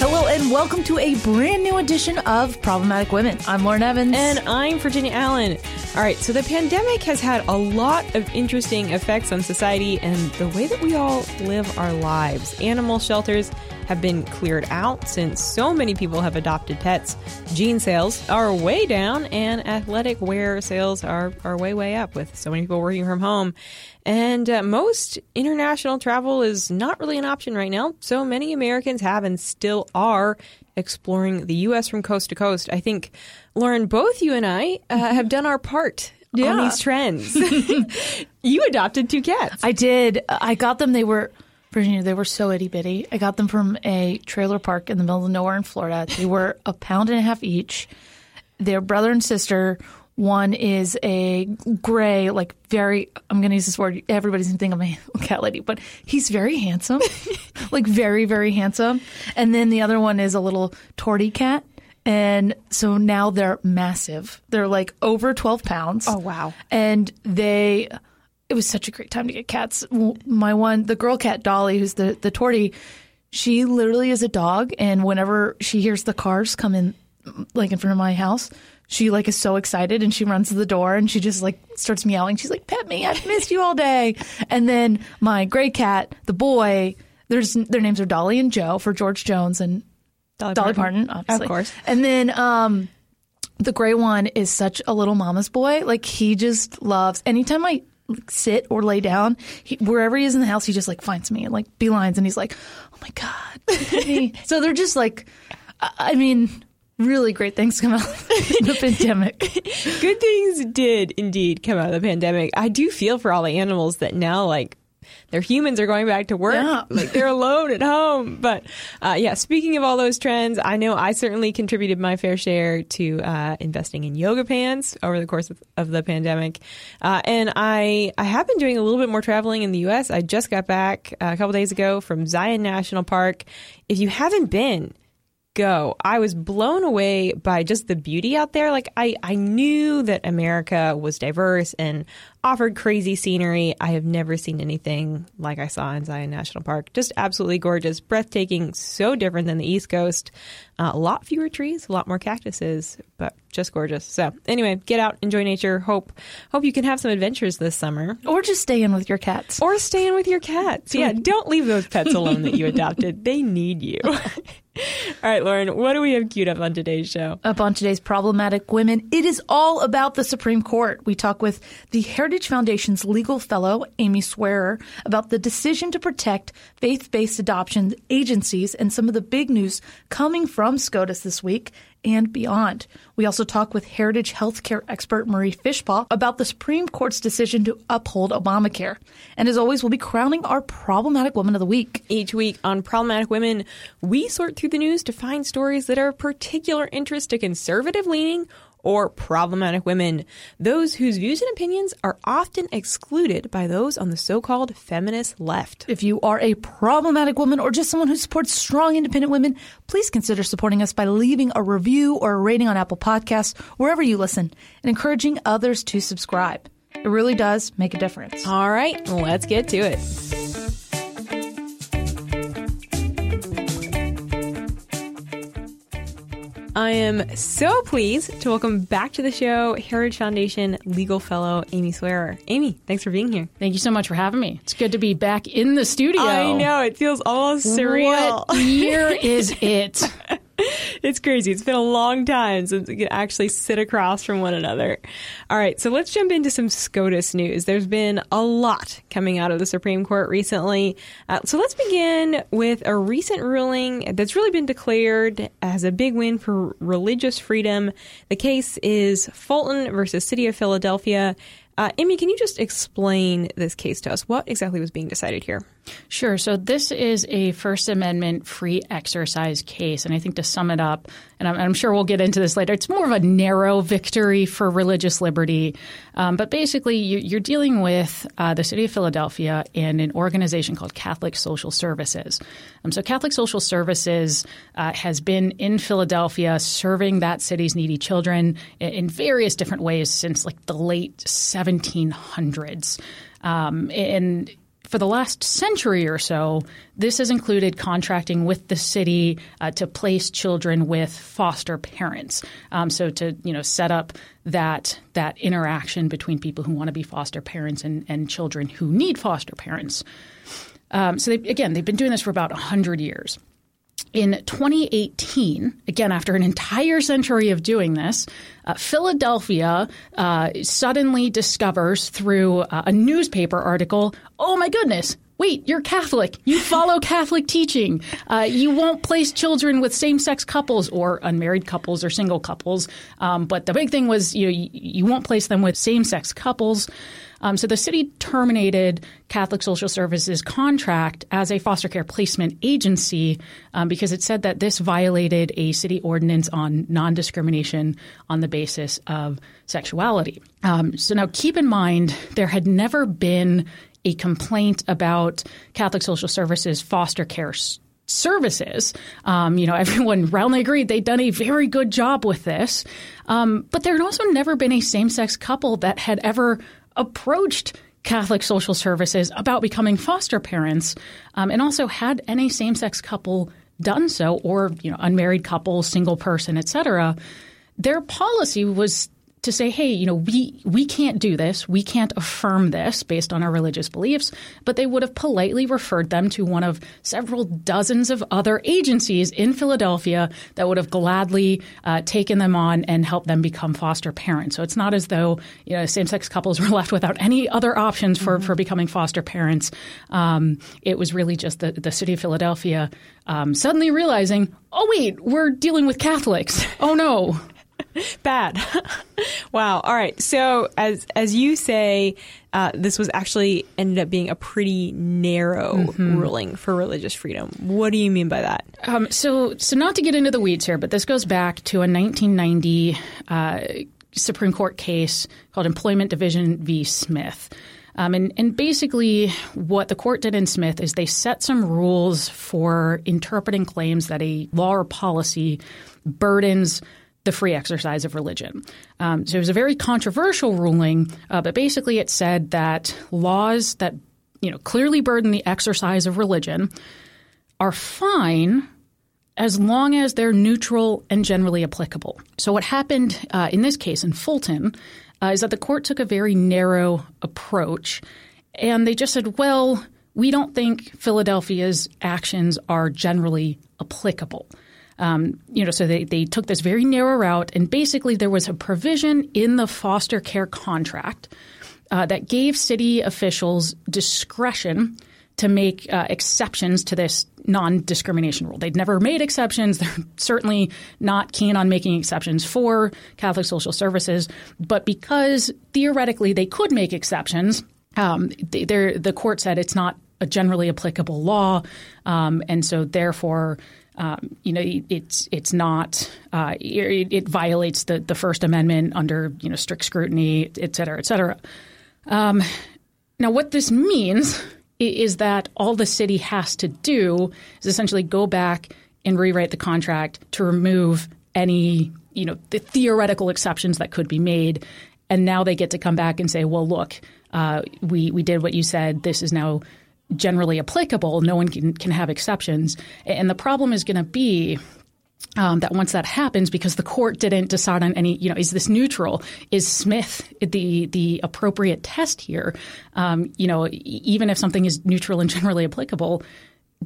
Hello and welcome to a brand new edition of Problematic Women. I'm Lauren Evans. And I'm Virginia Allen. All right, so the pandemic has had a lot of interesting effects on society and the way that we all live our lives. Animal shelters have been cleared out since so many people have adopted pets. Jean sales are way down, and athletic wear sales are, are way, way up with so many people working from home. And uh, most international travel is not really an option right now. So many Americans have and still are exploring the U.S. from coast to coast. I think, Lauren, both you and I uh, have done our part on Yeah. these trends. you adopted two cats. I did. I got them. They were Virginia. They were so itty bitty. I got them from a trailer park in the middle of nowhere in Florida. They were a pound and a half each. They're brother and sister. One is a gray, like very. I'm going to use this word. Everybody's going to think I'm a cat lady, but he's very handsome, like very, very handsome. And then the other one is a little torty cat. And so now they're massive. They're like over 12 pounds. Oh, wow. And they, it was such a great time to get cats. My one, the girl cat Dolly, who's the the tortie, she literally is a dog, and whenever she hears the cars come in, like in front of my house, she like is so excited and she runs to the door and she just like starts meowing. She's like, "Pet me! I've missed you all day." And then my gray cat, the boy, there's their names are Dolly and Joe for George Jones and Dolly Dolly Parton. Parton, obviously. Of course. And then um, the gray one is such a little mama's boy. Like he just loves anytime I sit or lay down, he, wherever he is in the house, he just like finds me and like beelines, and he's like, "Oh my god!" so they're just like, I I mean, really great things come out of the pandemic. Good things did indeed come out of the pandemic. I do feel for all the animals that now, like, their humans are going back to work. Yeah. Like they're alone at home. But uh, yeah, speaking of all those trends, I know I certainly contributed my fair share to uh, investing in yoga pants over the course of, of the pandemic. Uh, and I, I have been doing a little bit more traveling in the U.S. I just got back uh, a couple days ago from Zion National Park. If you haven't been, go. I was blown away by just the beauty out there. Like I, I knew that America was diverse and offered crazy scenery. I have never seen anything like I saw in Zion National Park. Just absolutely gorgeous, breathtaking, so different than the East Coast. Uh, a lot fewer trees, a lot more cactuses, but just gorgeous. So anyway, get out, enjoy nature. Hope hope you can have some adventures this summer. or just stay in with your cats. Or stay in with your cats. Yeah, don't leave those pets alone that you adopted. They need you. All right, Lauren, what do we have queued up on today's show? Up on today's Problematic Women, it is all about the Supreme Court. We talk with the Heritage Foundation's legal fellow, Amy Swearer, about the decision to protect faith based adoption agencies and some of the big news coming from SCOTUS this week and beyond. We also talk with Heritage Healthcare expert Marie Fishpaw about the Supreme Court's decision to uphold Obamacare. And as always, we'll be crowning our Problematic Woman of the Week. Each week on Problematic Women, we sort through the news to find stories that are of particular interest to conservative leaning or problematic women, those whose views and opinions are often excluded by those on the so called feminist left. If you are a problematic woman or just someone who supports strong, independent women, please consider supporting us by leaving a review or a rating on Apple Podcasts, wherever you listen, and encouraging others to subscribe. It really does make a difference. All right, let's get to it. I am so pleased to welcome back to the show Heritage Foundation legal fellow Amy Swearer. Amy, thanks for being here. Thank you so much for having me. It's good to be back in the studio. I know it feels almost surreal. What year is it? It's crazy. It's been a long time since we could actually sit across from one another. All right, so let's jump into some SCOTUS news. There's been a lot coming out of the Supreme Court recently. Uh, so let's begin with a recent ruling that's really been declared as a big win for religious freedom. The case is Fulton versus City of Philadelphia. Uh, Amy, can you just explain this case to us? What exactly was being decided here? Sure. So this is a First Amendment free exercise case. And I think to sum it up, and I'm, I'm sure we'll get into this later, it's more of a narrow victory for religious liberty. Um, but basically, you, are dealing with uh, the city of Philadelphia and an organization called Catholic Social Services. Um, so Catholic Social Services uh, has been in Philadelphia serving that city's needy children in, in various different ways since like the late 1700s. Um, and for the last century or so, this has included contracting with the city uh, to place children with foster parents. Um, so to you know set up that that interaction between people who want to be foster parents and, and children who need foster parents. Um, so they, again, they've been doing this for about hundred years in 2018, again, after an entire century of doing this, uh, Philadelphia uh, suddenly discovers through uh, a newspaper article oh my goodness, wait, you're Catholic. You follow Catholic teaching. Uh, you won't place children with same sex couples or unmarried couples or single couples. Um, but the big thing was you, know, you, you won't place them with same sex couples. Um, so the city terminated Catholic Social Services contract as a foster care placement agency um, because it said that this violated a city ordinance on non discrimination on the basis of sexuality. Um, so now keep in mind, there had never been a complaint about Catholic Social Services foster care services. Um, you know, everyone roundly agreed they'd done a very good job with this. Um, but there had also never been a same sex couple that had ever approached Catholic social services about becoming foster parents, um, and also had any same sex couple done so, or you know, unmarried couple, single person, etc. Their policy was to say, hey, you know, we we can't do this, we can't affirm this based on our religious beliefs, but they would have politely referred them to one of several dozens of other agencies in Philadelphia that would have gladly uh, taken them on and helped them become foster parents. So it's not as though you know same-sex couples were left without any other options for, mm-hmm. for becoming foster parents. Um, it was really just the, the city of Philadelphia um, suddenly realizing, oh wait, we're dealing with Catholics. Oh no. Bad. wow. All right. So as as you say, uh, this was actually ended up being a pretty narrow mm-hmm. ruling for religious freedom. What do you mean by that? Um, so so not to get into the weeds here, but this goes back to a 1990 uh, Supreme Court case called Employment Division v. Smith. Um, and, and, basically, what the court did in Smith is they set some rules for interpreting claims that a law or policy burdens the free exercise of religion. Um, so it was a very controversial ruling, uh, but basically it said that laws that you know clearly burden the exercise of religion are fine as long as they're neutral and generally applicable. So what happened uh, in this case in Fulton uh, is that the court took a very narrow approach, and they just said, well. We don't think Philadelphia's actions are generally applicable. Um, you know, so they, they took this very narrow route, and basically there was a provision in the foster care contract uh, that gave city officials discretion to make uh, exceptions to this non-discrimination rule. They'd never made exceptions. They're certainly not keen on making exceptions for Catholic social services, but because theoretically they could make exceptions, um, they, the court said it's not a generally applicable law, um, and so therefore um, you know, it's it's not uh, it, it, violates the the First Amendment under you know strict scrutiny, et cetera, et cetera. Um, now, what this means is that all the city has to do is essentially go back and rewrite the contract to remove any you know the theoretical exceptions that could be made, and now they get to come back and say, well, look, uh, we we did what you said. This is now generally applicable. No one can, can have exceptions. And the problem is going to be um, that once that happens, because the court didn't decide on any, you know, is this neutral? Is Smith the the appropriate test here? Um, you know, even if something is neutral and generally applicable,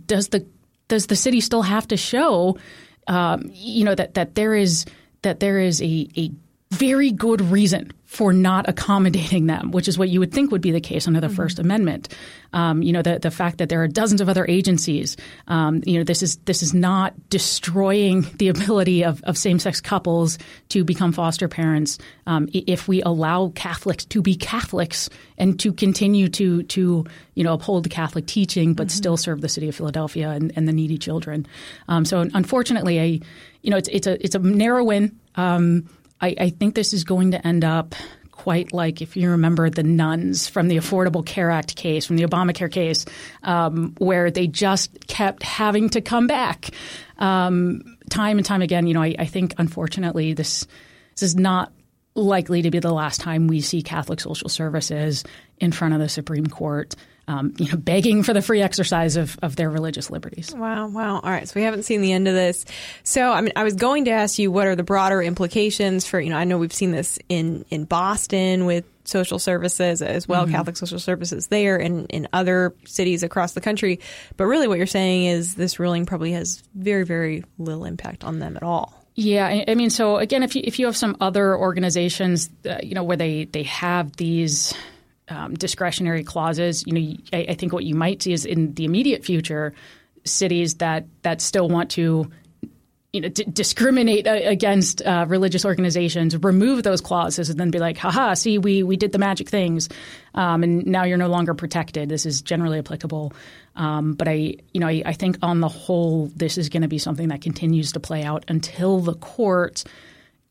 does the does the city still have to show, um, you know, that that there is that there is a, a very good reason for not accommodating them, which is what you would think would be the case under the mm-hmm. First Amendment. Um, you know, the the fact that there are dozens of other agencies. Um, you know, this is this is not destroying the ability of, of same sex couples to become foster parents um, if we allow Catholics to be Catholics and to continue to to you know uphold the Catholic teaching, but mm-hmm. still serve the city of Philadelphia and, and the needy children. Um, so unfortunately, a you know, it's it's a it's a narrow win. Um, I, I think this is going to end up quite like if you remember the nuns from the Affordable Care Act case, from the Obamacare case, um, where they just kept having to come back um, time and time again. You know, I, I, think unfortunately this this is not likely to be the last time we see Catholic social services in front of the Supreme Court um, you know, begging for the free exercise of, of their religious liberties. Wow, wow. All right, so we haven't seen the end of this. So, I mean, I was going to ask you what are the broader implications for, you know, I know we've seen this in, in Boston with social services as well, mm-hmm. Catholic social services there and in other cities across the country. But really what you're saying is this ruling probably has very, very little impact on them at all. Yeah, I mean, so again, if you if you have some other organizations, uh, you know, where they they have these um, discretionary clauses. You know, I, I, think what you might see is in the immediate future, cities that that still want to. You know, d- discriminate uh, against uh, religious organizations, remove those clauses, and then be like, "Haha! See, we we did the magic things, um, and now you're no longer protected." This is generally applicable, um, but I, you know, I, I think on the whole, this is going to be something that continues to play out until the courts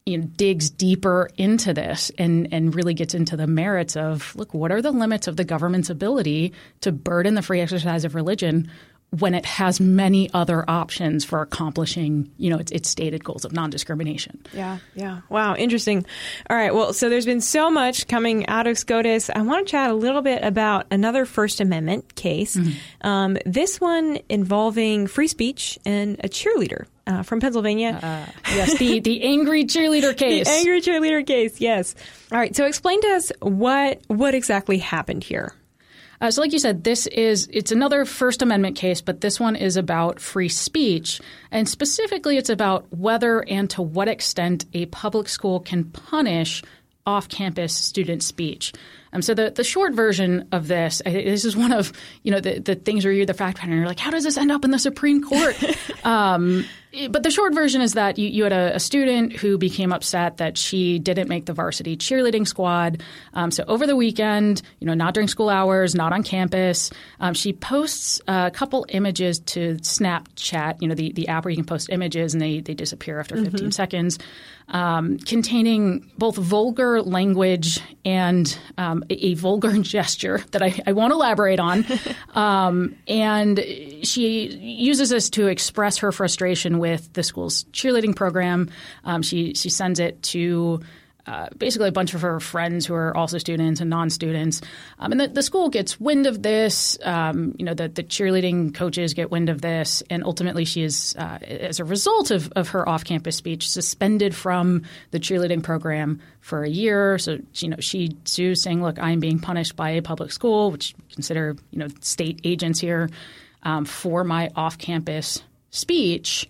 you know, digs deeper into this and, and really gets into the merits of look, what are the limits of the government's ability to burden the free exercise of religion when it has many other options for accomplishing, you know, its, its, stated goals of non-discrimination. Yeah, yeah. Wow, interesting. All right, well, so there's been so much coming out of SCOTUS. I want to chat a little bit about another First Amendment case. Mm-hmm. Um, this one involving free speech and a cheerleader uh, from Pennsylvania. Uh, yes, the, the angry cheerleader case. the angry cheerleader case, yes. All right, so explain to us what what exactly happened here. Uh, so, like you said, this is it's another First Amendment case, but this one is about free speech, and specifically, it's about whether and to what extent a public school can punish off-campus student speech. Um, so the, the short version of this, I, this is one of you know the, the things where you're the fact pattern. You're like, how does this end up in the Supreme Court? um, but the short version is that you, you had a, a, student who became upset that she didn't make the varsity cheerleading squad. Um, so over the weekend, you know, not during school hours, not on campus, um, she posts a couple images to Snapchat, you know, the, the app where you can post images and they, they disappear after 15 mm-hmm. seconds, um, containing both vulgar language and um, a, a, vulgar gesture that I, I won't elaborate on. Um, and she uses this to express her frustration with the school's cheerleading program. Um, she she sends it to uh, basically a bunch of her friends who are also students and non-students. Um, and the, the, school gets wind of this. Um, you know, the, the, cheerleading coaches get wind of this, and ultimately she is, uh, as a result of, of her off-campus speech, suspended from the cheerleading program for a year. So, you know, she sues saying, "Look, I'm being punished by a public school, which consider you know state agents here, um, for my off-campus speech."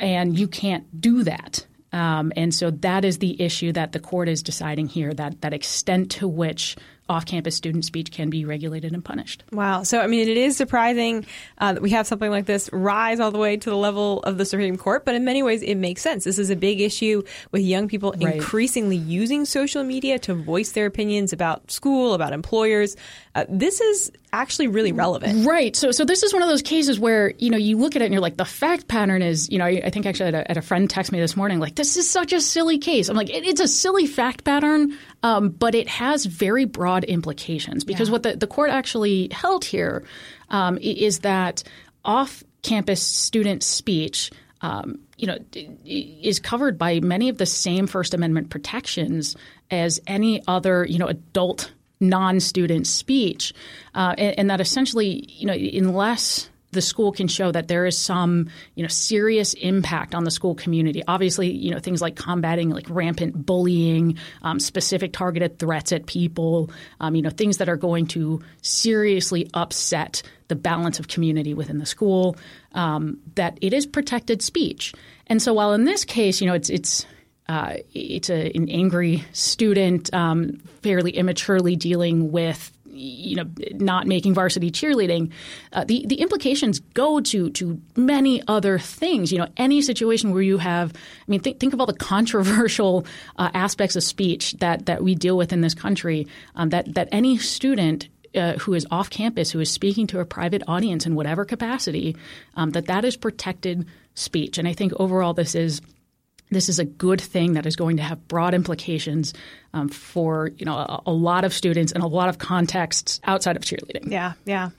and you can't do that. Um, and so that is the issue that the court is deciding here that that extent to which off campus student speech can be regulated and punished. Wow. So, I mean, it is surprising uh, that we have something like this rise all the way to the level of the Supreme Court, but in many ways, it makes sense. This is a big issue with young people right. increasingly using social media to voice their opinions about school, about employers. Uh, this is actually really relevant. Right. So, so this is one of those cases where, you know, you look at it and you're like, the fact pattern is, you know, I, I think actually I had, a, had a, friend text me this morning, like, this is such a silly case. I'm like, it, it's a silly fact pattern, um, but it has very broad implications because yeah. what the, the court actually held here um, is that off campus student speech um, you know, is covered by many of the same First Amendment protections as any other, you know, adult non-student speech, uh, and, and, that essentially, you know, unless the school can show that there is some, you know, serious impact on the school community. Obviously, you know, things like combating like rampant bullying, um, specific targeted threats at people, um, you know, things that are going to seriously upset the balance of community within the school. Um, that it is protected speech, and so while in this case, you know, it's it's uh, it's a, an angry student, um, fairly immaturely dealing with you know not making varsity cheerleading. Uh, the the implications go to to many other things. You know any situation where you have i mean think think of all the controversial uh, aspects of speech that that we deal with in this country. Um, that that any student uh, who is off campus, who is speaking to a private audience in whatever capacity, um, that that is protected speech. And I think overall, this is this is a good thing that is going to have broad implications um, for you know a, a, lot of students and a lot of contexts outside of cheerleading. Yeah, yeah.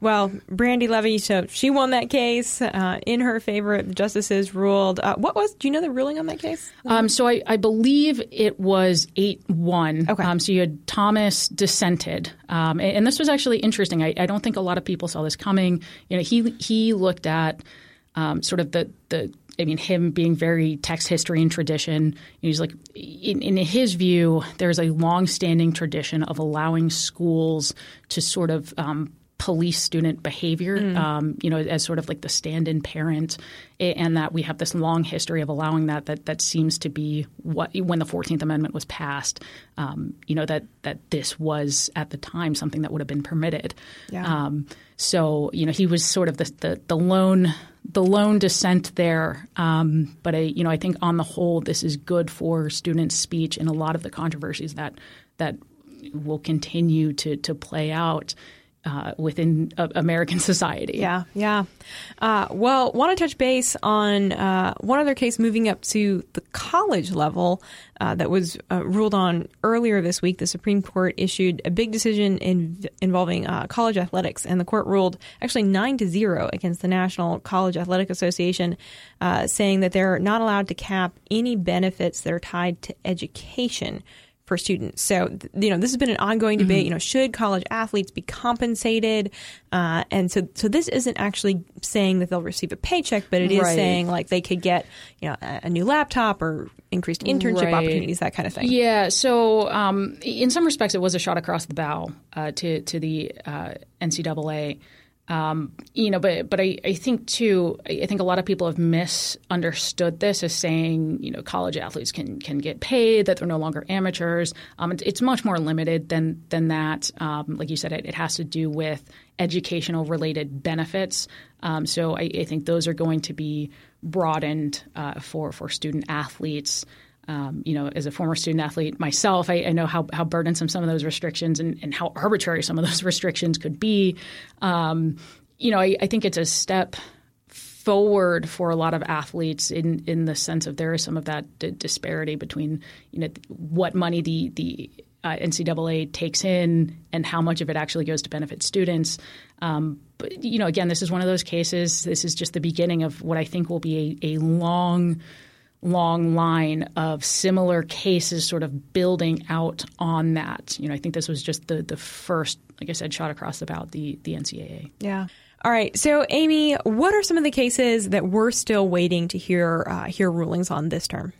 Well, Brandi Levy, so she won that case uh, in her favor. The justices ruled. Uh, what was? Do you know the ruling on that case? Um, so I, I, believe it was eight one. Okay. Um, so you had Thomas dissented, um, and, and, this was actually interesting. I, I, don't think a lot of people saw this coming. You know, he he looked at um, sort of the the I mean, him being very text history and tradition, he's like, in, in his view, there's a long-standing tradition of allowing schools to sort of um, police student behavior, mm. um, you know, as sort of like the stand-in parent, and that we have this long history of allowing that. That that seems to be what when the Fourteenth Amendment was passed, um, you know, that that this was at the time something that would have been permitted. Yeah. Um, so you know, he was sort of the the, the lone the lone dissent there. Um, but I, you know, I think on the whole, this is good for student speech and a lot of the controversies that that will continue to to play out uh, within uh, American society. Yeah, yeah. Uh, well, want to touch base on uh, one other case moving up to the college level uh, that was uh, ruled on earlier this week. The Supreme Court issued a big decision in, involving college athletics, and the court ruled actually nine to zero against the National College Athletic Association, saying that they're not allowed to cap any benefits that are tied to education for students. So, you know, this has been an ongoing debate. Mm-hmm. You know, should college athletes be compensated? Uh, and so, so this isn't actually saying that they'll receive a paycheck, but it is right. saying like they could get, you know, a, a new laptop or increased internship right. opportunities, that kind of thing. Yeah. So, um, in some respects, it was a shot across the bow uh, to to the uh, NCAA. Um, you know, but but I, I think too, I think a lot of people have misunderstood this as saying, you know, college athletes can can get paid, that they're no longer amateurs. Um, it's, it's, much more limited than than that. Um, like you said, it, it, has to do with educational related benefits. Um, so I, I, think those are going to be broadened uh, for for student athletes. Um, you know, as a former student athlete myself, I, I, know how, how burdensome some of those restrictions and, and how arbitrary some of those restrictions could be. Um, you know, I, I, think it's a step forward for a lot of athletes in, in the sense of there is some of that d- disparity between you know what money the the uh, NCAA takes in and how much of it actually goes to benefit students. Um, but you know, again, this is one of those cases. This is just the beginning of what I think will be a, a long long line of similar cases sort of building out on that. You know, I think this was just the the first, like I said, shot across bow, the the NCAA. Yeah. All right. So, Amy, what are some of the cases that we're still waiting to hear uh, hear rulings on this term?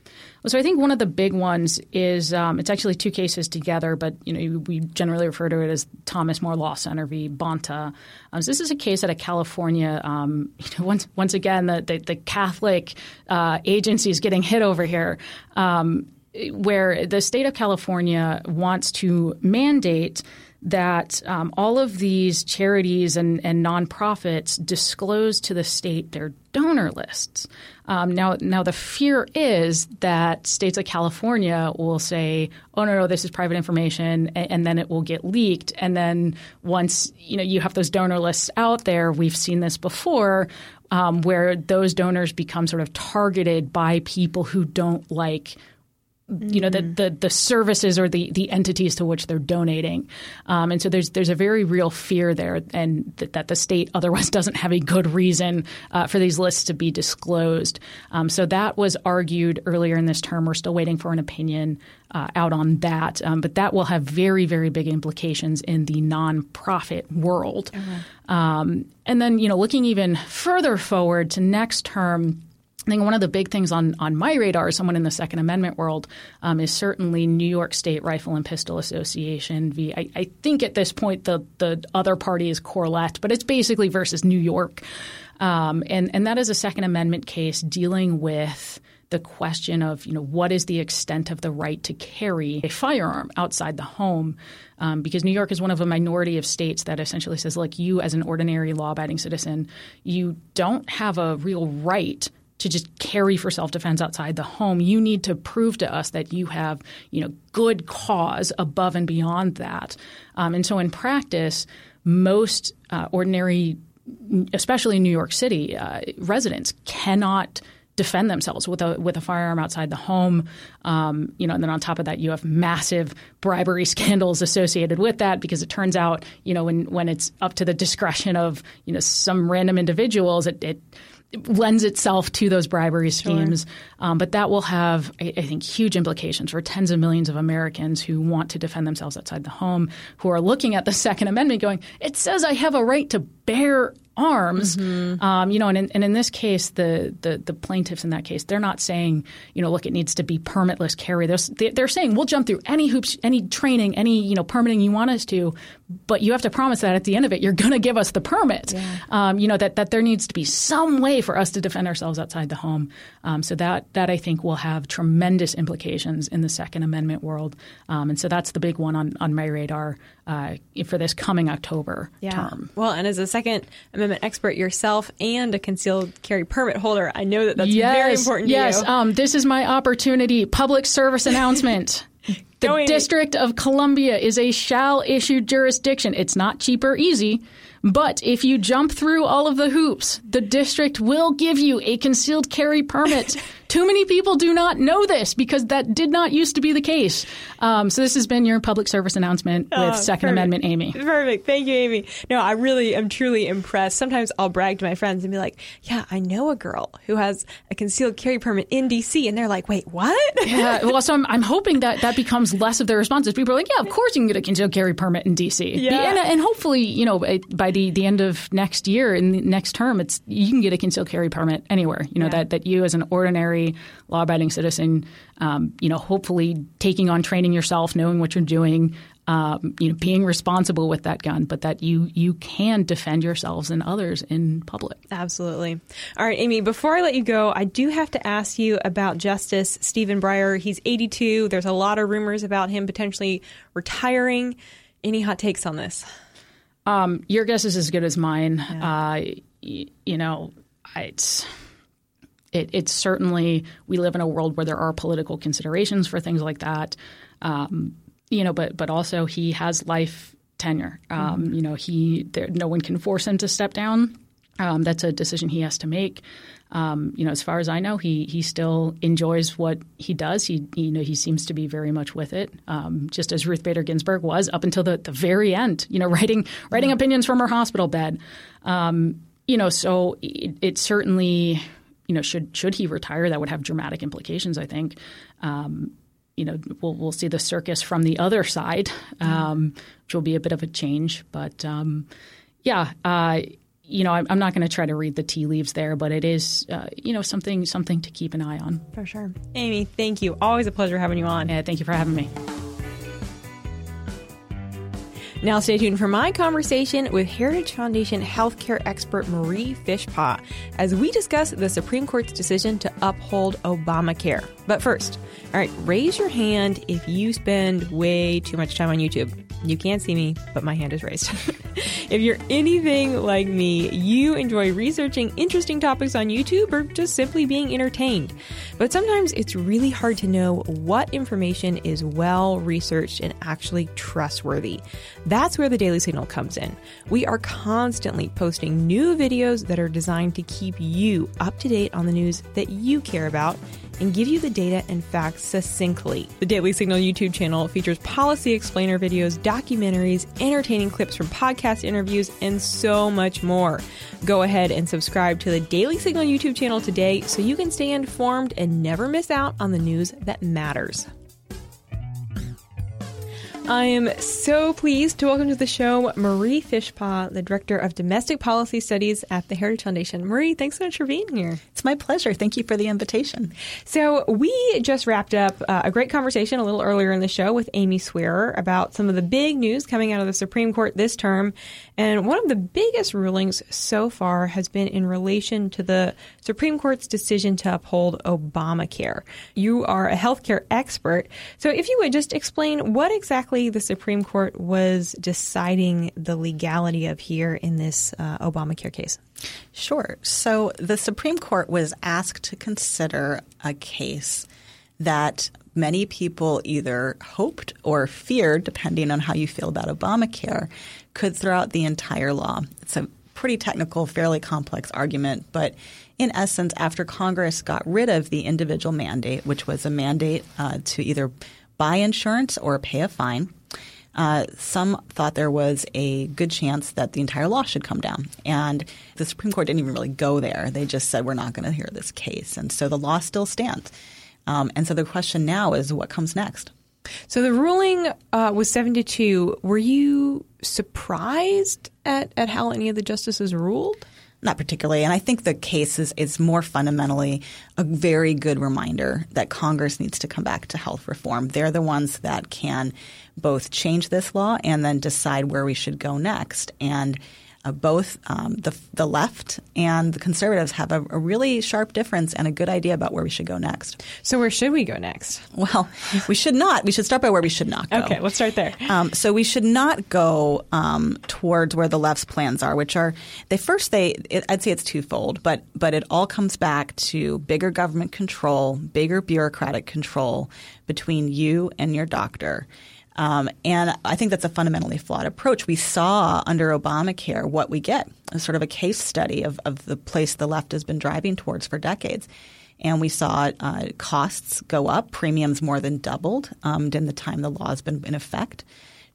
So I think one of the big ones is um, it's actually two cases together, but you know we generally refer to it as Thomas More Law Center v. Bonta. Um, so this is a case out of California. Um, you know, once once again, the the, the Catholic uh, agency is getting hit over here. Um, where the state of California wants to mandate that um, all of these charities and, and nonprofits disclose to the state their donor lists. Um, now, now the fear is that states like California will say, "Oh no, no, this is private information," and, and, then it will get leaked. And then once you know you have those donor lists out there, we've seen this before, um, where those donors become sort of targeted by people who don't like you know the, mm. the, the services or the the entities to which they're donating, um, and so there's there's a very real fear there, and that, that the state otherwise doesn't have a good reason uh, for these lists to be disclosed. Um, so that was argued earlier in this term. We're still waiting for an opinion uh, out on that, um, but that will have very very big implications in the nonprofit world. Okay. and then you know looking even further forward to next term I think one of the big things on, on my radar, someone in the Second Amendment world, um, is certainly New York State Rifle and Pistol Association. V. I, I think at this point the the other party is Corlett, but it's basically versus New York, um, and and that is a Second Amendment case dealing with the question of you know what is the extent of the right to carry a firearm outside the home, um, because New York is one of a minority of states that essentially says, like you as an ordinary law-abiding citizen, you don't have a real right to just carry for self-defense outside the home. You need to prove to us that you have you know good cause above and beyond that, um, and so in practice, most uh, ordinary especially New York City, uh, residents cannot defend themselves with a with a firearm outside the home. Um, you know, and then on top of that, you have massive bribery scandals associated with that because it turns out, you know, when when it's up to the discretion of you know some random individuals, it, it lends itself to those bribery schemes. Sure. Um, but that will have, I, I, think, huge implications for tens of millions of Americans who want to defend themselves outside the home, who are looking at the Second Amendment going, it says I have a right to bear arms. Mm-hmm. Um, you know, and in, and in this case, the, the, the plaintiffs in that case, they're not saying, you know, look, it needs to be permitless carry. They're, they're saying we'll jump through any hoops, any training, any you know permitting you want us to, but you have to promise that at the end of it, you're going to give us the permit. Yeah. Um, you know that that there needs to be some way for us to defend ourselves outside the home. Um, so that that I think will have tremendous implications in the Second Amendment world. Um, and so that's the big one on on my radar uh, for this coming October yeah. term. Well, and as a Second Amendment expert yourself and a concealed carry permit holder, I know that that's yes, very important yes. you. Um, this is my opportunity. Public service announcement. The Going District of Columbia is a shall issue jurisdiction. It's not cheap or easy, but if you jump through all of the hoops, the district will give you a concealed carry permit Too many people do not know this because that did not used to be the case. Um, so this has been your public service announcement with oh, Second perfect. Amendment Amy. Perfect. Thank you, Amy. No, I really am truly impressed. Sometimes I'll brag to my friends and be like, yeah, I know a girl who has a concealed carry permit in DC. And they're like, wait, what? yeah. Well, so I'm, I'm hoping that that becomes less of their responses. People are like, yeah, of course you can get a concealed carry permit in DC. Yeah. And, and hopefully, you know, by the, the end of next year, in the next term, it's you can get a concealed carry permit anywhere. You know, yeah. that, that you as an ordinary law-abiding citizen, um, you know, hopefully taking on training yourself, knowing what you're doing, um, you know, being responsible with that gun, but that you you can defend yourselves and others in public. Absolutely. All right, Amy. Before I let you go, I do have to ask you about Justice Stephen Breyer. He's 82. There's a lot of rumors about him potentially retiring. Any hot takes on this? Um, your guess is as good as mine. Yeah. Uh, y- you know, it's it, it's certainly we live in a world where there are political considerations for things like that. Um, you know, but but also he has life tenure. Um, mm-hmm. You know, he there, no one can force him to step down. Um, that's a decision he has to make. Um, you know, as far as I know, he he still enjoys what he does. He you know he seems to be very much with it, um, just as Ruth Bader Ginsburg was up until the, the very end. You know, writing writing opinions from her hospital bed. Um, you know, so it, it certainly you know, should should he retire, that would have dramatic implications. I think. Um, you know, we'll we'll see the circus from the other side, um, which will be a bit of a change. But um, yeah, uh, you know, I'm, I'm not going to try to read the tea leaves there, but it is, uh, you know, something something to keep an eye on. For sure, Amy. Thank you. Always a pleasure having you on. Yeah, thank you for having me. Now, stay tuned for my conversation with Heritage Foundation healthcare expert Marie Fishpaw as we discuss the Supreme Court's decision to uphold Obamacare. But first, all right, raise your hand if you spend way too much time on YouTube. You can't see me, but my hand is raised. if you're anything like me, you enjoy researching interesting topics on YouTube or just simply being entertained. But sometimes it's really hard to know what information is well researched and actually trustworthy. That's where the Daily Signal comes in. We are constantly posting new videos that are designed to keep you up to date on the news that you care about and give you the data and facts succinctly. The Daily Signal YouTube channel features policy explainer videos, documentaries, entertaining clips from podcast interviews, and so much more. Go ahead and subscribe to the Daily Signal YouTube channel today so you can stay informed and never miss out on the news that matters. I am so pleased to welcome to the show Marie Fishpaw, the Director of Domestic Policy Studies at the Heritage Foundation. Marie, thanks so much for being here. It's my pleasure. Thank you for the invitation. So, we just wrapped up uh, a great conversation a little earlier in the show with Amy Swearer about some of the big news coming out of the Supreme Court this term. And one of the biggest rulings so far has been in relation to the Supreme Court's decision to uphold Obamacare. You are a healthcare expert. So, if you would just explain what exactly the Supreme Court was deciding the legality of here in this uh, Obamacare case? Sure. So the Supreme Court was asked to consider a case that many people either hoped or feared, depending on how you feel about Obamacare, could throw out the entire law. It's a pretty technical, fairly complex argument, but in essence, after Congress got rid of the individual mandate, which was a mandate uh, to either buy insurance or pay a fine. Uh, some thought there was a good chance that the entire law should come down. And the Supreme Court didn't even really go there. They just said, we're not going to hear this case. And so the law still stands. Um, and so the question now is what comes next? So the ruling uh, was 72. Were you surprised at, at how any of the justices ruled? Not particularly. And I think the case is, is more fundamentally a very good reminder that Congress needs to come back to health reform. They're the ones that can both change this law and then decide where we should go next. And uh, both um, the, the left and the conservatives have a, a, really sharp difference and a good idea about where we should go next. So, where should we go next? Well, we should not. We should start by where we should not go. Okay, let's start there. Um, so, we should not go um, towards where the left's plans are, which are they first they it, I'd say it's twofold, but but it all comes back to bigger government control, bigger bureaucratic control between you and your doctor. Um, and I think that's a fundamentally flawed approach. We saw under Obamacare what we get, a sort of a case study of, of the place the left has been driving towards for decades. And we saw uh, costs go up, premiums more than doubled um, in the time the law has been in effect.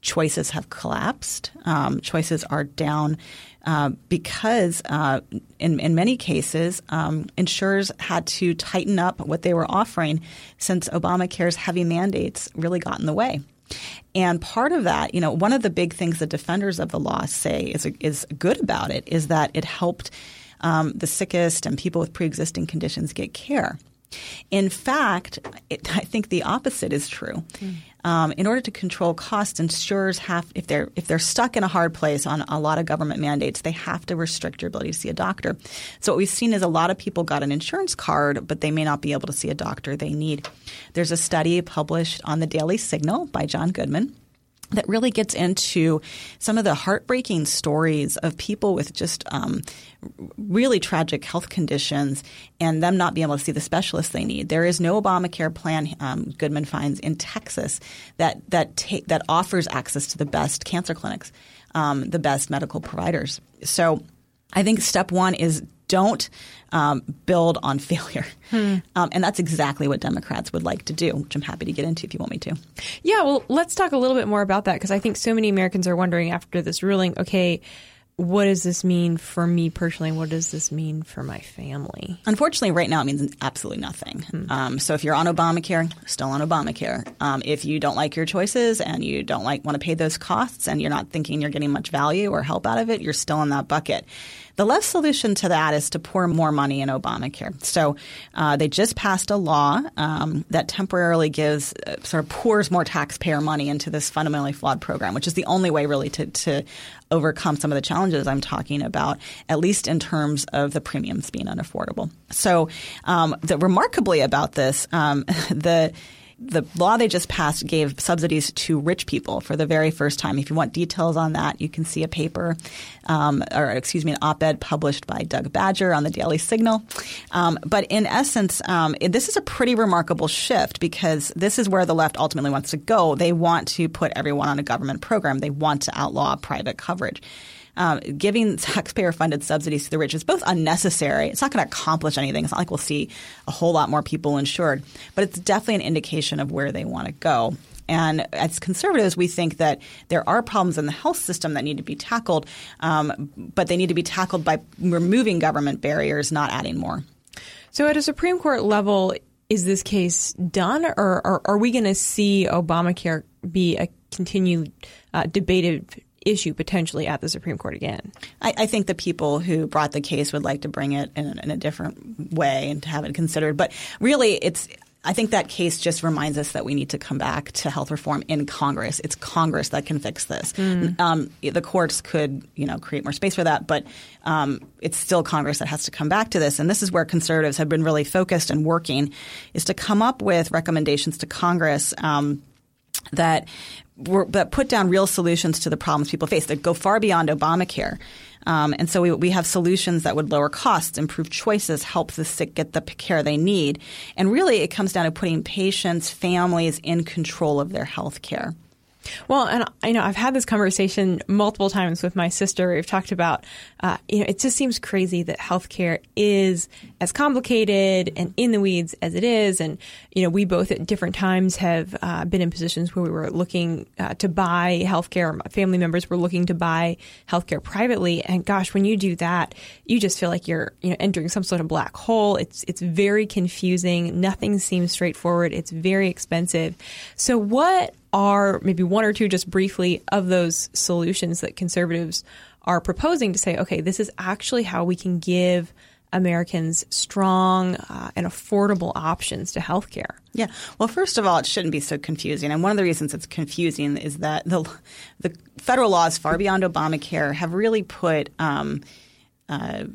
Choices have collapsed. Um, choices are down uh, because, uh, in, in many cases, um, insurers had to tighten up what they were offering since Obamacare's heavy mandates really got in the way. And part of that, you know, one of the big things the defenders of the law say is is good about it is that it helped um, the sickest and people with pre-existing conditions get care. In fact, it, I think the opposite is true. Mm. Um, in order to control costs, insurers have if they're if they're stuck in a hard place on a lot of government mandates, they have to restrict your ability to see a doctor. So what we've seen is a lot of people got an insurance card, but they may not be able to see a doctor they need. There's a study published on the Daily Signal by John Goodman that really gets into some of the heartbreaking stories of people with just um, really tragic health conditions and them not being able to see the specialists they need. There is no Obamacare plan, um, Goodman finds, in Texas that that ta- that offers access to the best cancer clinics, um, the best medical providers. So I think step one is don't um, build on failure. Hmm. Um, and that's exactly what Democrats would like to do, which I'm happy to get into if you want me to. Yeah, well, let's talk a little bit more about that because I think so many Americans are wondering after this ruling okay, what does this mean for me personally? What does this mean for my family? Unfortunately, right now it means absolutely nothing. Hmm. Um, so if you're on Obamacare, still on Obamacare. Um, if you don't like your choices and you don't like want to pay those costs and you're not thinking you're getting much value or help out of it, you're still in that bucket. The left solution to that is to pour more money in Obamacare. So uh, they just passed a law um, that temporarily gives, uh, sort of pours more taxpayer money into this fundamentally flawed program, which is the only way really to, to overcome some of the challenges I'm talking about, at least in terms of the premiums being unaffordable. So, um, the, remarkably about this, um, the the law they just passed gave subsidies to rich people for the very first time. If you want details on that, you can see a paper, um, or excuse me, an op-ed published by Doug Badger on the Daily Signal. Um, but in essence, um, it, this is a pretty remarkable shift because this is where the left ultimately wants to go. They want to put everyone on a government program. They want to outlaw private coverage um, giving taxpayer funded subsidies to the rich is both unnecessary. It's not going to accomplish anything. It's not like we'll see a whole lot more people insured, but it's definitely an indication of where they want to go. And as conservatives, we think that there are problems in the health system that need to be tackled, um, but they need to be tackled by removing government barriers, not adding more. So, at a Supreme Court level, is this case done, or, or are we going to see Obamacare be a continued uh, debated issue potentially at the Supreme Court again. I, I, think the people who brought the case would like to bring it in, in a different way and to have it considered. But really, it's I think that case just reminds us that we need to come back to health reform in Congress. It's Congress that can fix this. Mm. Um, the courts could, you know, create more space for that, but um, it's still Congress that has to come back to this. And this is where conservatives have been really focused and working, is to come up with recommendations to Congress. Um, that were, that put down real solutions to the problems people face that go far beyond Obamacare. Um, and so we, we have solutions that would lower costs, improve choices, help the sick get the care they need. And really, it comes down to putting patients, families in control of their health care. Well, and I know I've had this conversation multiple times with my sister. We've talked about, uh, you know, it just seems crazy that healthcare is as complicated and in the weeds as it is. And, you know, we both at different times have uh, been in positions where we were looking uh, to buy healthcare. Family members were looking to buy healthcare privately. And gosh, when you do that, you just feel like you're, you know, entering some sort of black hole. It's, it's very confusing. Nothing seems straightforward. It's very expensive. So what are maybe one or two just briefly of those solutions that conservatives are proposing to say, okay, this is actually how we can give Americans strong uh, and affordable options to health care. Yeah. Well, first of all, it shouldn't be so confusing. And one of the reasons it's confusing is that the, the federal laws far beyond Obamacare have really put um, uh,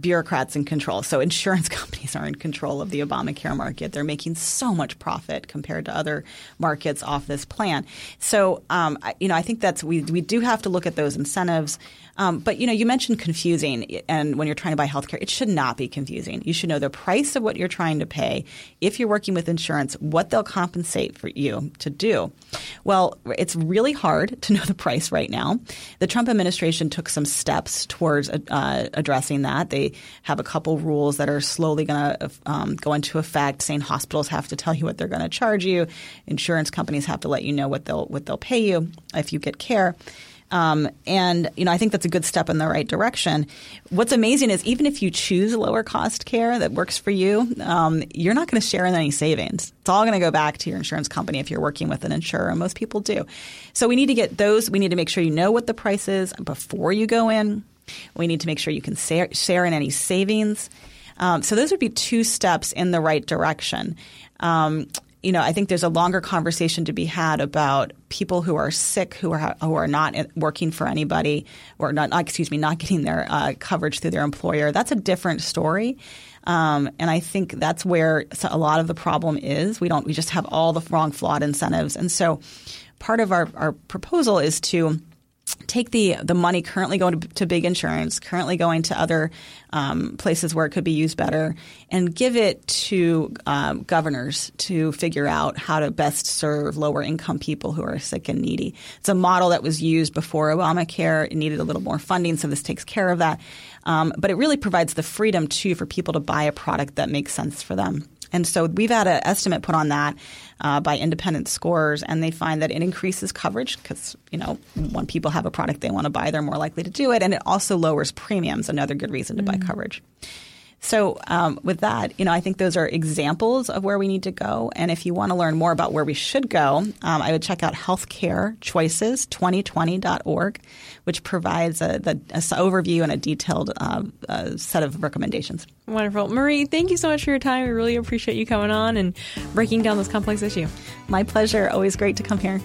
bureaucrats in control. So insurance companies are in control of the Obamacare market. They're making so much profit compared to other markets off this plan. So um, you know, I think that's we we do have to look at those incentives. Um, but you know, you mentioned confusing, and when you're trying to buy healthcare, it should not be confusing. You should know the price of what you're trying to pay. If you're working with insurance, what they'll compensate for you to do. Well, it's really hard to know the price right now. The Trump administration took some steps towards uh, addressing that. They have a couple rules that are slowly going to um, go into effect, saying hospitals have to tell you what they're going to charge you, insurance companies have to let you know what they'll what they'll pay you if you get care. Um, and you know, I think that's a good step in the right direction. What's amazing is even if you choose lower cost care that works for you, um, you're not going to share in any savings. It's all going to go back to your insurance company if you're working with an insurer, and most people do. So we need to get those. We need to make sure you know what the price is before you go in. We need to make sure you can share in any savings. Um, so those would be two steps in the right direction. Um, you know, I think there's a longer conversation to be had about people who are sick, who are who are not working for anybody, or not, excuse me, not getting their uh, coverage through their employer. That's a different story. Um, and I think that's where a lot of the problem is. We don't. We just have all the wrong, flawed incentives. And so, part of our, our proposal is to take the the money currently going to, to big insurance, currently going to other um, places where it could be used better, and give it to um, governors to figure out how to best serve lower income people who are sick and needy. It's a model that was used before Obamacare. It needed a little more funding, so this takes care of that. Um, but it really provides the freedom too for people to buy a product that makes sense for them. And so we've had an estimate put on that uh, by independent scorers, and they find that it increases coverage because you know when people have a product they want to buy, they're more likely to do it, and it also lowers premiums. Another good reason to mm-hmm. buy coverage. So um, with that, you know, I think those are examples of where we need to go. And if you want to learn more about where we should go, um, I would check out healthcarechoices2020.org, which provides a, the, a overview and a detailed uh, uh, set of recommendations. Wonderful. Marie, thank you so much for your time. We really appreciate you coming on and breaking down this complex issue. My pleasure. Always great to come here.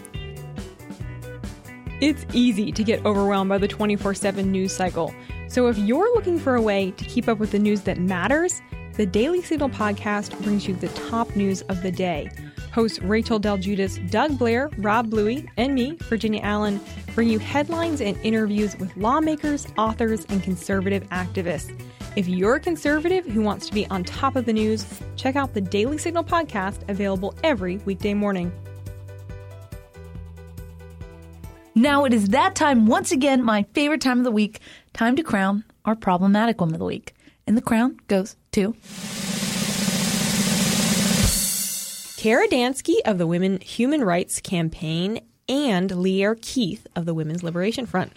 It's easy to get overwhelmed by the 24 7 news cycle. So if you're looking for a way to keep up with the news that matters, the Daily Signal podcast brings you the top news of the day. Hosts Rachel del Guidice, Doug Blair, Rob Bluey, and me, Virginia Allen, bring you headlines and interviews with lawmakers, authors, and conservative activists. If you're a conservative who wants to be on top of the news, check out the Daily Signal podcast available every weekday morning. Now it is that time once again, my favorite time of the week, time to crown our problematic woman of the week. And the crown goes to Kara Dansky of the Women Human Rights Campaign and Lierre Keith of the Women's Liberation Front.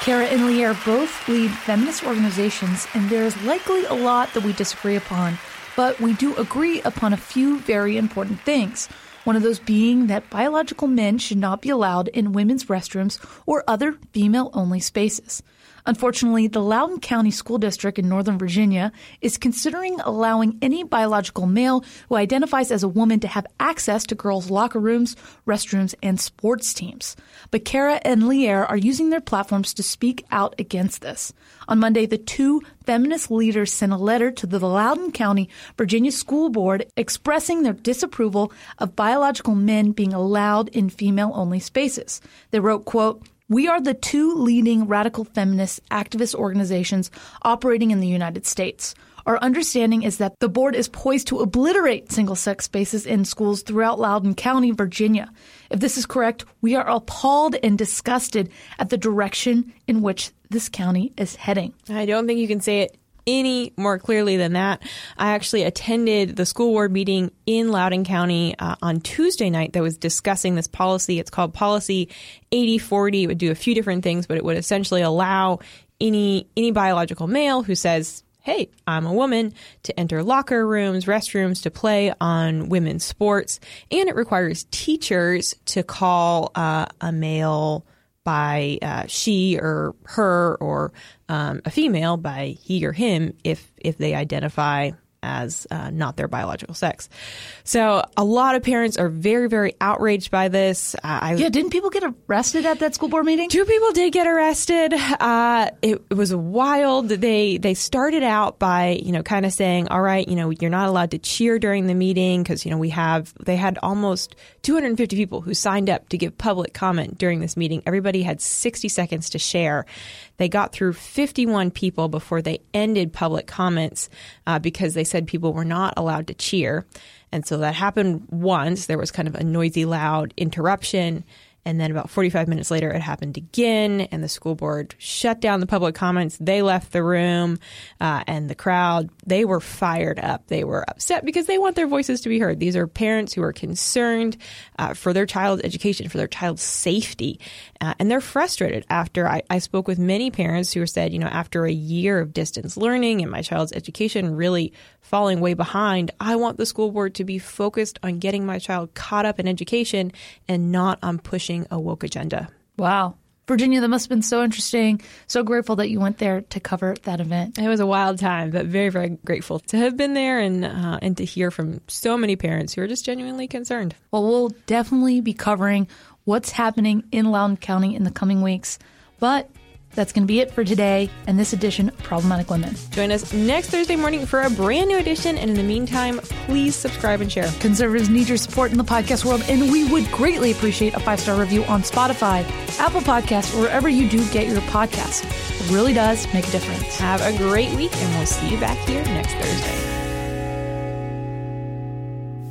Kara and Lierre both lead feminist organizations, and there is likely a lot that we disagree upon but we do agree upon a few very important things. One of those being that biological men should not be allowed in women's restrooms or other female only spaces. Unfortunately, the Loudoun County School District in Northern Virginia is considering allowing any biological male who identifies as a woman to have access to girls' locker rooms, restrooms, and sports teams. But Kara and Lierre are using their platforms to speak out against this. On Monday, the two feminist leaders sent a letter to the Loudoun County, Virginia School Board expressing their disapproval of biological men being allowed in female only spaces. They wrote, quote, we are the two leading radical feminist activist organizations operating in the United States. Our understanding is that the board is poised to obliterate single sex spaces in schools throughout Loudoun County, Virginia. If this is correct, we are appalled and disgusted at the direction in which this county is heading. I don't think you can say it any more clearly than that. I actually attended the school board meeting in Loudoun County uh, on Tuesday night that was discussing this policy. It's called Policy 8040. It would do a few different things, but it would essentially allow any any biological male who says, "Hey, I'm a woman," to enter locker rooms, restrooms, to play on women's sports, and it requires teachers to call uh, a male by uh, she or her or um, a female by he or him if if they identify as uh, not their biological sex. So a lot of parents are very, very outraged by this. Uh, I, Yeah, didn't people get arrested at that school board meeting? Two people did get arrested. Uh, it, it was wild. They they started out by you know kind of saying, all right, you know, you're not allowed to cheer during the meeting because you know we have they had almost 250 people who signed up to give public comment during this meeting. Everybody had 60 seconds to share. They got through 51 people before they ended public comments uh, because they said people were not allowed to cheer. And so that happened once. There was kind of a noisy, loud interruption. And then about 45 minutes later, it happened again, and the school board shut down the public comments. They left the room, uh, and the crowd, they were fired up. They were upset because they want their voices to be heard. These are parents who are concerned uh, for their child's education, for their child's safety, uh, and they're frustrated after I, I spoke with many parents who said, you know, after a year of distance learning and my child's education really falling way behind, I want the school board to be focused on getting my child caught up in education and not on pushing a woke agenda. Wow. Virginia, that must have been so interesting. So grateful that you went there to cover that event. It was a wild time, but very, very grateful to have been there and uh, and to hear from so many parents who are just genuinely concerned. Well, we'll definitely be covering what's happening in Loudoun County in the coming weeks. But that's going to be it for today and this edition of Problematic Women. Join us next Thursday morning for a brand new edition. And in the meantime, please subscribe and share. Conservatives need your support in the podcast world, and we would greatly appreciate a five star review on Spotify, Apple Podcasts, or wherever you do get your podcasts. It really does make a difference. Have a great week, and we'll see you back here next Thursday.